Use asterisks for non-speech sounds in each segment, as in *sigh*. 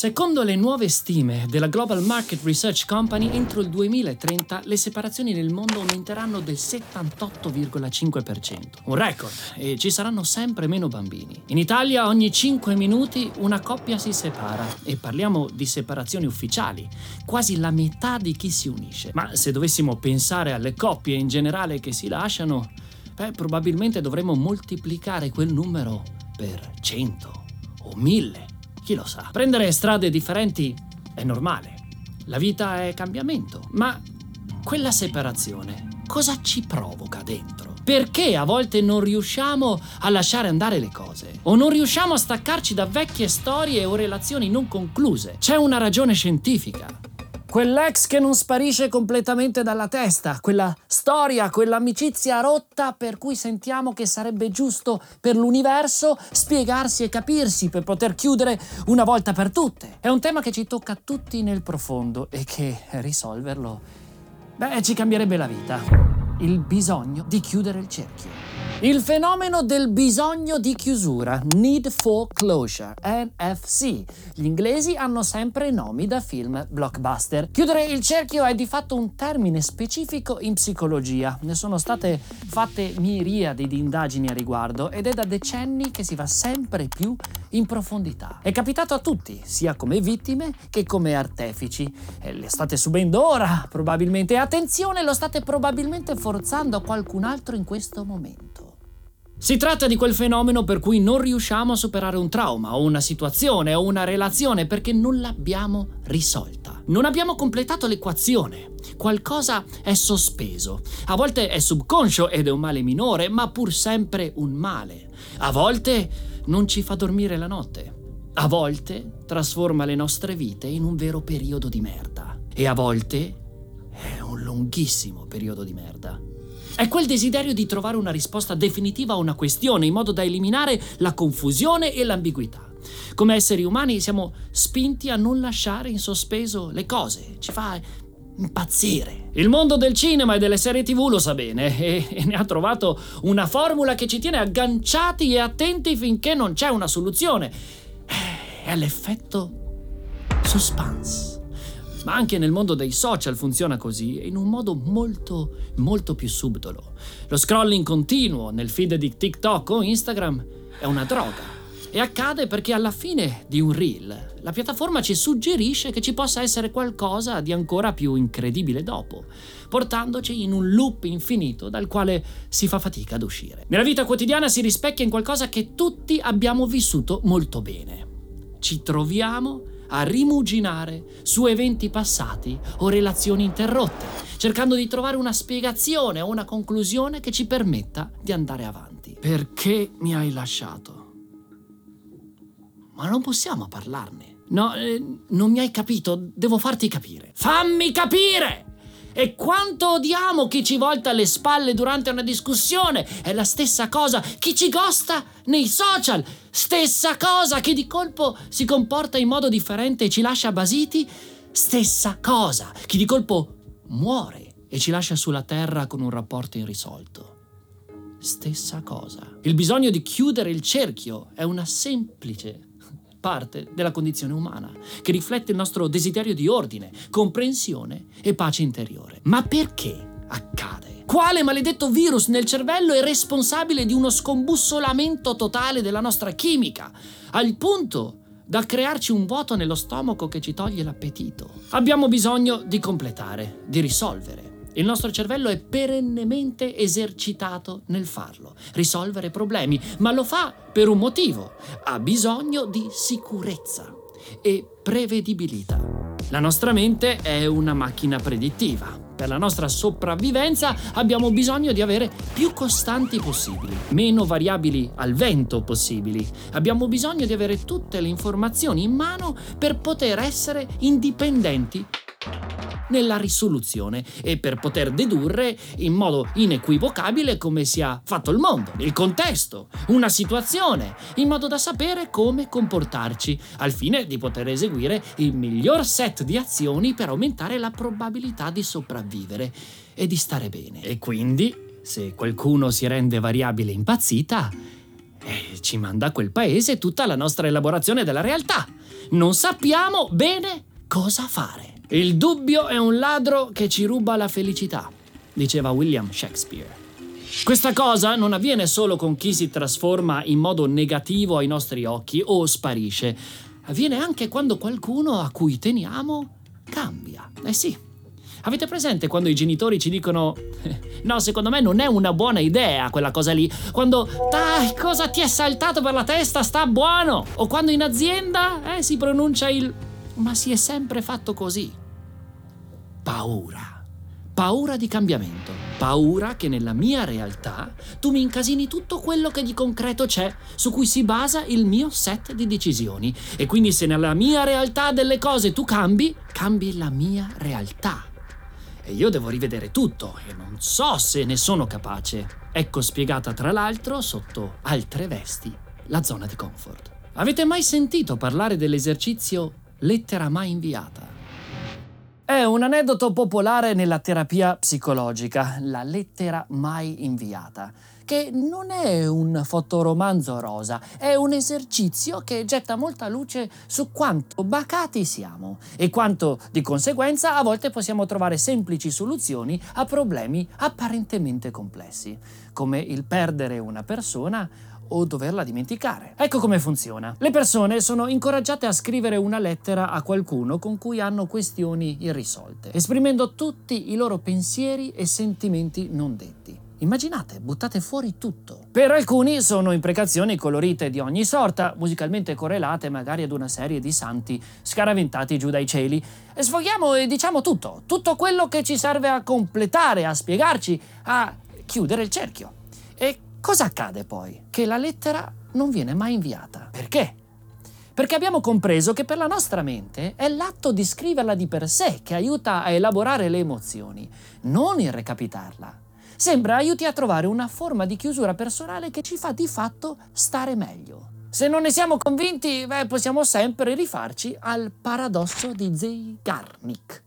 Secondo le nuove stime della Global Market Research Company, entro il 2030 le separazioni nel mondo aumenteranno del 78,5%. Un record e ci saranno sempre meno bambini. In Italia ogni 5 minuti una coppia si separa e parliamo di separazioni ufficiali, quasi la metà di chi si unisce. Ma se dovessimo pensare alle coppie in generale che si lasciano, beh, probabilmente dovremmo moltiplicare quel numero per 100 o 1000 chi lo sa? Prendere strade differenti è normale. La vita è cambiamento, ma quella separazione cosa ci provoca dentro? Perché a volte non riusciamo a lasciare andare le cose? O non riusciamo a staccarci da vecchie storie o relazioni non concluse? C'è una ragione scientifica. Quell'ex che non sparisce completamente dalla testa, quella storia, quell'amicizia rotta per cui sentiamo che sarebbe giusto per l'universo spiegarsi e capirsi per poter chiudere una volta per tutte. È un tema che ci tocca tutti nel profondo e che risolverlo, beh, ci cambierebbe la vita. Il bisogno di chiudere il cerchio. Il fenomeno del bisogno di chiusura, Need for Closure, NFC. Gli inglesi hanno sempre nomi da film blockbuster. Chiudere il cerchio è di fatto un termine specifico in psicologia. Ne sono state fatte miriadi di indagini a riguardo ed è da decenni che si va sempre più in profondità. È capitato a tutti, sia come vittime che come artefici. E le state subendo ora, probabilmente. Attenzione, lo state probabilmente forzando a qualcun altro in questo momento. Si tratta di quel fenomeno per cui non riusciamo a superare un trauma o una situazione o una relazione perché non l'abbiamo risolta. Non abbiamo completato l'equazione. Qualcosa è sospeso. A volte è subconscio ed è un male minore, ma pur sempre un male. A volte non ci fa dormire la notte. A volte trasforma le nostre vite in un vero periodo di merda. E a volte è un lunghissimo periodo di merda. È quel desiderio di trovare una risposta definitiva a una questione in modo da eliminare la confusione e l'ambiguità. Come esseri umani siamo spinti a non lasciare in sospeso le cose, ci fa impazzire. Il mondo del cinema e delle serie tv lo sa bene e, e, ne ha trovato una formula che ci tiene agganciati e attenti finché non c'è una soluzione. Eh, è l'effetto suspense. Ma anche nel mondo dei social funziona così, in un modo molto, molto più subdolo. Lo scrolling continuo nel feed di TikTok o Instagram è una droga. E accade perché alla fine di un reel la piattaforma ci suggerisce che ci possa essere qualcosa di ancora più incredibile dopo, portandoci in un loop infinito dal quale si fa fatica ad uscire. Nella vita quotidiana si rispecchia in qualcosa che tutti abbiamo vissuto molto bene. Ci troviamo a rimuginare su eventi passati o relazioni interrotte, cercando di trovare una spiegazione o una conclusione che ci permetta di andare avanti. Perché mi hai lasciato? Ma non possiamo parlarne. No, eh, non mi hai capito, devo farti capire. Fammi capire! E quanto odiamo chi ci volta le spalle durante una discussione. È la stessa cosa chi ci gosta nei social. Stessa cosa chi di colpo si comporta in modo differente e ci lascia basiti. Stessa cosa chi di colpo muore e ci lascia sulla terra con un rapporto irrisolto. Stessa cosa. Il bisogno di chiudere il cerchio è una semplice parte della condizione umana, che riflette il nostro desiderio di ordine, comprensione e pace interiore. Ma perché accade? Quale maledetto virus nel cervello è responsabile di uno scombussolamento totale della nostra chimica, al punto da crearci un vuoto nello stomaco che ci toglie l'appetito? Abbiamo bisogno di completare, di risolvere. Il nostro cervello è perennemente esercitato nel farlo, risolvere problemi, ma lo fa per un motivo. Ha bisogno di sicurezza e prevedibilità. La nostra mente è una macchina predittiva. Per la nostra sopravvivenza abbiamo bisogno di avere più costanti possibili, meno variabili al vento possibili. Abbiamo bisogno di avere tutte le informazioni in mano per poter essere indipendenti nella risoluzione e per poter dedurre in modo inequivocabile come sia fatto il mondo, il contesto, una situazione, in modo da sapere come comportarci, al fine di poter eseguire il miglior set di azioni per aumentare la probabilità di sopravvivere e di stare bene. E quindi, se qualcuno si rende variabile impazzita, e ci manda a quel paese tutta la nostra elaborazione della realtà. Non sappiamo bene cosa fare. Il dubbio è un ladro che ci ruba la felicità, diceva William Shakespeare. Questa cosa non avviene solo con chi si trasforma in modo negativo ai nostri occhi o sparisce, avviene anche quando qualcuno a cui teniamo cambia. Eh sì. Avete presente quando i genitori ci dicono no, secondo me non è una buona idea quella cosa lì? Quando dai, cosa ti è saltato per la testa? Sta buono! O quando in azienda eh, si pronuncia il ma si è sempre fatto così. Paura paura di cambiamento, paura che nella mia realtà tu mi incasini tutto quello che di concreto c'è, su cui si basa il mio set di decisioni. E quindi se nella mia realtà delle cose tu cambi, cambi la mia realtà. E io devo rivedere tutto e non so se ne sono capace. Ecco spiegata tra l'altro sotto altre vesti la zona di comfort. Avete mai sentito parlare dell'esercizio lettera mai inviata? È un aneddoto popolare nella terapia psicologica, la lettera mai inviata, che non è un fotoromanzo rosa, è un esercizio che getta molta luce su quanto bacati siamo e quanto di conseguenza a volte possiamo trovare semplici soluzioni a problemi apparentemente complessi, come il perdere una persona o doverla dimenticare. Ecco come funziona. Le persone sono incoraggiate a scrivere una lettera a qualcuno con cui hanno questioni irrisolte, esprimendo tutti i loro pensieri e sentimenti non detti. Immaginate, buttate fuori tutto. Per alcuni sono imprecazioni colorite di ogni sorta, musicalmente correlate magari ad una serie di santi scaraventati giù dai cieli. E sfoghiamo e diciamo tutto, tutto quello che ci serve a completare, a spiegarci, a chiudere il cerchio. E Cosa accade poi? Che la lettera non viene mai inviata. Perché? Perché abbiamo compreso che per la nostra mente è l'atto di scriverla di per sé che aiuta a elaborare le emozioni, non il recapitarla. Sembra aiuti a trovare una forma di chiusura personale che ci fa di fatto stare meglio. Se non ne siamo convinti, beh, possiamo sempre rifarci al paradosso di Zeigarnik.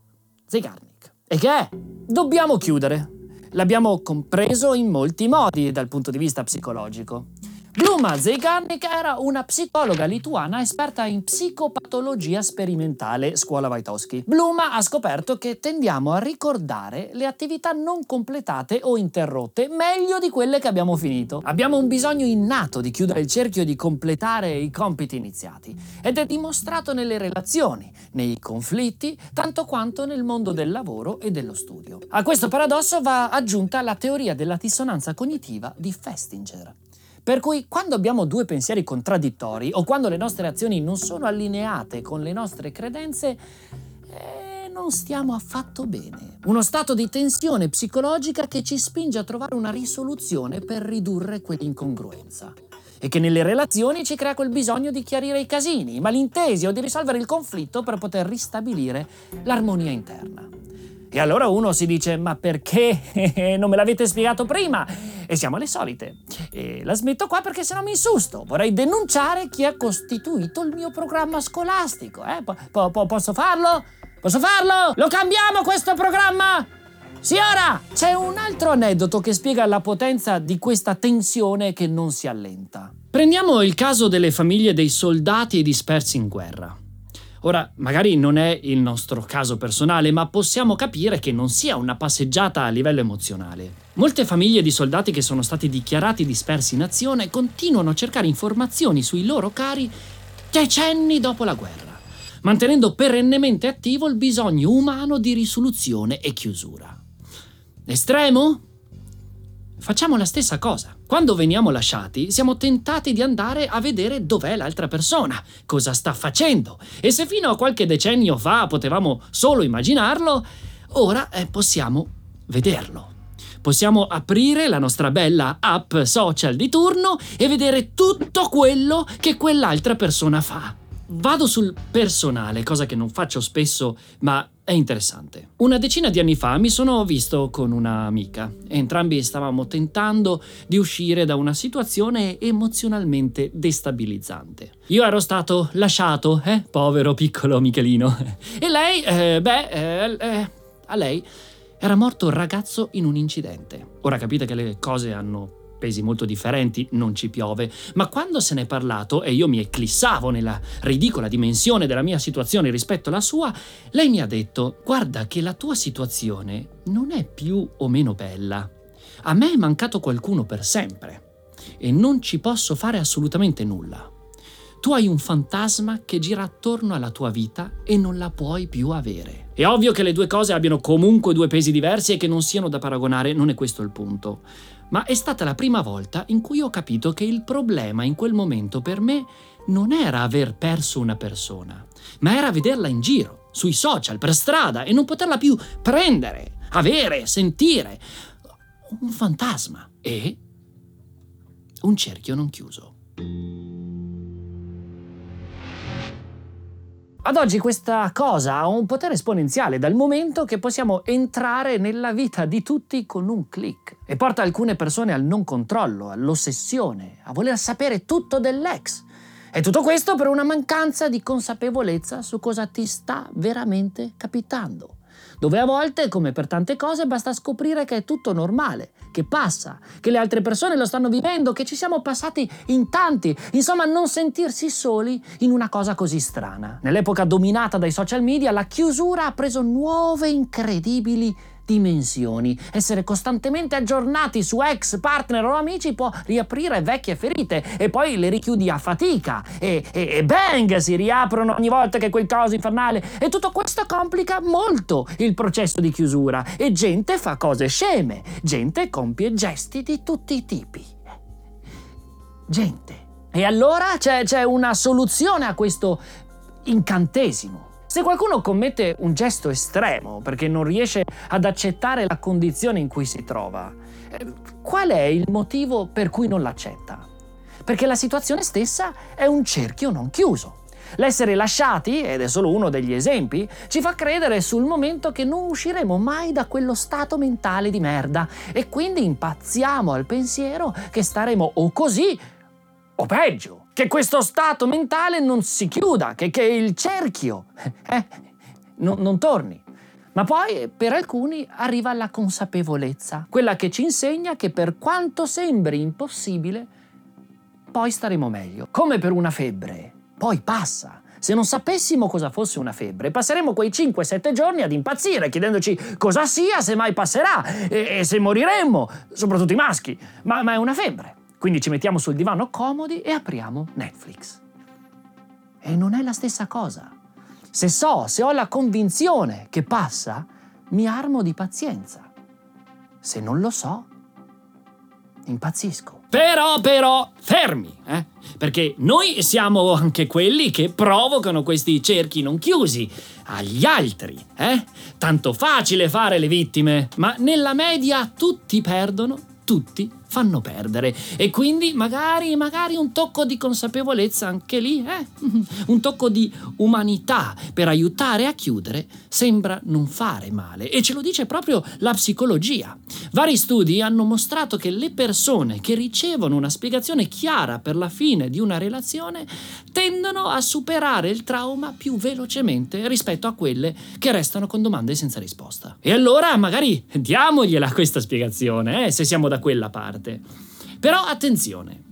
Zeigarnik. E che è? Dobbiamo chiudere. L'abbiamo compreso in molti modi dal punto di vista psicologico. Bluma Zeigarnik era una psicologa lituana esperta in psicopatologia sperimentale, scuola Wojtowski. Bluma ha scoperto che tendiamo a ricordare le attività non completate o interrotte meglio di quelle che abbiamo finito. Abbiamo un bisogno innato di chiudere il cerchio e di completare i compiti iniziati ed è dimostrato nelle relazioni, nei conflitti, tanto quanto nel mondo del lavoro e dello studio. A questo paradosso va aggiunta la teoria della dissonanza cognitiva di Festinger. Per cui quando abbiamo due pensieri contraddittori o quando le nostre azioni non sono allineate con le nostre credenze, eh, non stiamo affatto bene. Uno stato di tensione psicologica che ci spinge a trovare una risoluzione per ridurre quell'incongruenza e che nelle relazioni ci crea quel bisogno di chiarire i casini, i malintesi o di risolvere il conflitto per poter ristabilire l'armonia interna. E allora uno si dice, ma perché *laughs* non me l'avete spiegato prima? E siamo le solite. E la smetto qua perché se no mi insusto. Vorrei denunciare chi ha costituito il mio programma scolastico. Eh? Po- po- posso farlo? Posso farlo? Lo cambiamo questo programma? Sì, ora! C'è un altro aneddoto che spiega la potenza di questa tensione che non si allenta. Prendiamo il caso delle famiglie dei soldati dispersi in guerra. Ora, magari non è il nostro caso personale, ma possiamo capire che non sia una passeggiata a livello emozionale. Molte famiglie di soldati che sono stati dichiarati dispersi in azione continuano a cercare informazioni sui loro cari decenni dopo la guerra, mantenendo perennemente attivo il bisogno umano di risoluzione e chiusura. Estremo? Facciamo la stessa cosa. Quando veniamo lasciati, siamo tentati di andare a vedere dov'è l'altra persona, cosa sta facendo. E se fino a qualche decennio fa potevamo solo immaginarlo, ora eh, possiamo vederlo. Possiamo aprire la nostra bella app social di turno e vedere tutto quello che quell'altra persona fa. Vado sul personale, cosa che non faccio spesso, ma è interessante. Una decina di anni fa mi sono visto con un'amica. Entrambi stavamo tentando di uscire da una situazione emozionalmente destabilizzante. Io ero stato lasciato, eh? Povero piccolo Michelino. E lei, eh, beh, eh, eh, a lei era morto un ragazzo in un incidente. Ora capite che le cose hanno pesi molto differenti, non ci piove, ma quando se n'è parlato e io mi eclissavo nella ridicola dimensione della mia situazione rispetto alla sua, lei mi ha detto, guarda che la tua situazione non è più o meno bella. A me è mancato qualcuno per sempre e non ci posso fare assolutamente nulla. Tu hai un fantasma che gira attorno alla tua vita e non la puoi più avere. È ovvio che le due cose abbiano comunque due pesi diversi e che non siano da paragonare, non è questo il punto ma è stata la prima volta in cui ho capito che il problema in quel momento per me non era aver perso una persona, ma era vederla in giro, sui social, per strada e non poterla più prendere, avere, sentire. Un fantasma e un cerchio non chiuso. Ad oggi questa cosa ha un potere esponenziale dal momento che possiamo entrare nella vita di tutti con un clic e porta alcune persone al non controllo, all'ossessione, a voler sapere tutto dell'ex. E tutto questo per una mancanza di consapevolezza su cosa ti sta veramente capitando dove a volte, come per tante cose, basta scoprire che è tutto normale, che passa, che le altre persone lo stanno vivendo, che ci siamo passati in tanti, insomma non sentirsi soli in una cosa così strana. Nell'epoca dominata dai social media la chiusura ha preso nuove incredibili dimensioni. Essere costantemente aggiornati su ex partner o amici può riaprire vecchie ferite e poi le richiudi a fatica e, e, e bang si riaprono ogni volta che quel caso infernale e tutto questo complica molto il processo di chiusura e gente fa cose sceme, gente compie gesti di tutti i tipi. Gente. E allora c'è, c'è una soluzione a questo incantesimo. Se qualcuno commette un gesto estremo perché non riesce ad accettare la condizione in cui si trova, eh, qual è il motivo per cui non l'accetta? Perché la situazione stessa è un cerchio non chiuso. L'essere lasciati, ed è solo uno degli esempi, ci fa credere sul momento che non usciremo mai da quello stato mentale di merda e quindi impazziamo al pensiero che staremo o così o peggio che questo stato mentale non si chiuda, che, che il cerchio eh, non, non torni. Ma poi per alcuni arriva la consapevolezza, quella che ci insegna che per quanto sembri impossibile, poi staremo meglio. Come per una febbre, poi passa. Se non sapessimo cosa fosse una febbre, passeremo quei 5-7 giorni ad impazzire, chiedendoci cosa sia, se mai passerà e, e se moriremmo, soprattutto i maschi. Ma, ma è una febbre. Quindi ci mettiamo sul divano comodi e apriamo Netflix. E non è la stessa cosa. Se so, se ho la convinzione che passa, mi armo di pazienza. Se non lo so, impazzisco. Però, però, fermi, eh? Perché noi siamo anche quelli che provocano questi cerchi non chiusi agli altri, eh? Tanto facile fare le vittime, ma nella media tutti perdono, tutti fanno perdere. E quindi magari, magari un tocco di consapevolezza anche lì, eh? *laughs* un tocco di umanità per aiutare a chiudere sembra non fare male. E ce lo dice proprio la psicologia. Vari studi hanno mostrato che le persone che ricevono una spiegazione chiara per la fine di una relazione tendono a superare il trauma più velocemente rispetto a quelle che restano con domande senza risposta. E allora magari diamogliela questa spiegazione, eh, se siamo da quella parte parte. Però attenzione,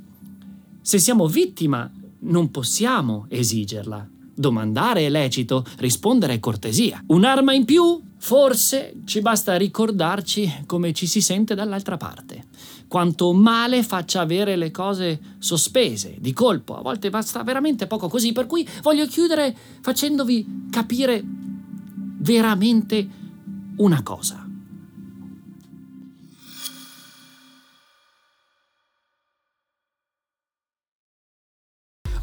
se siamo vittima non possiamo esigerla. Domandare è lecito, rispondere è cortesia. Un'arma in più? Forse ci basta ricordarci come ci si sente dall'altra parte. Quanto male faccia avere le cose sospese, di colpo. A volte basta veramente poco così, per cui voglio chiudere facendovi capire veramente una cosa.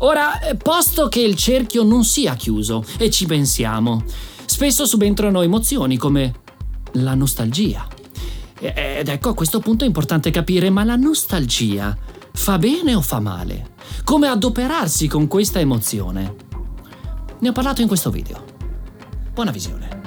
Ora, eh, posto che il cerchio non sia chiuso e ci pensiamo, spesso subentrano emozioni come la nostalgia. Ed ecco a questo punto è importante capire, ma la nostalgia fa bene o fa male? Come adoperarsi con questa emozione? Ne ho parlato in questo video. Buona visione.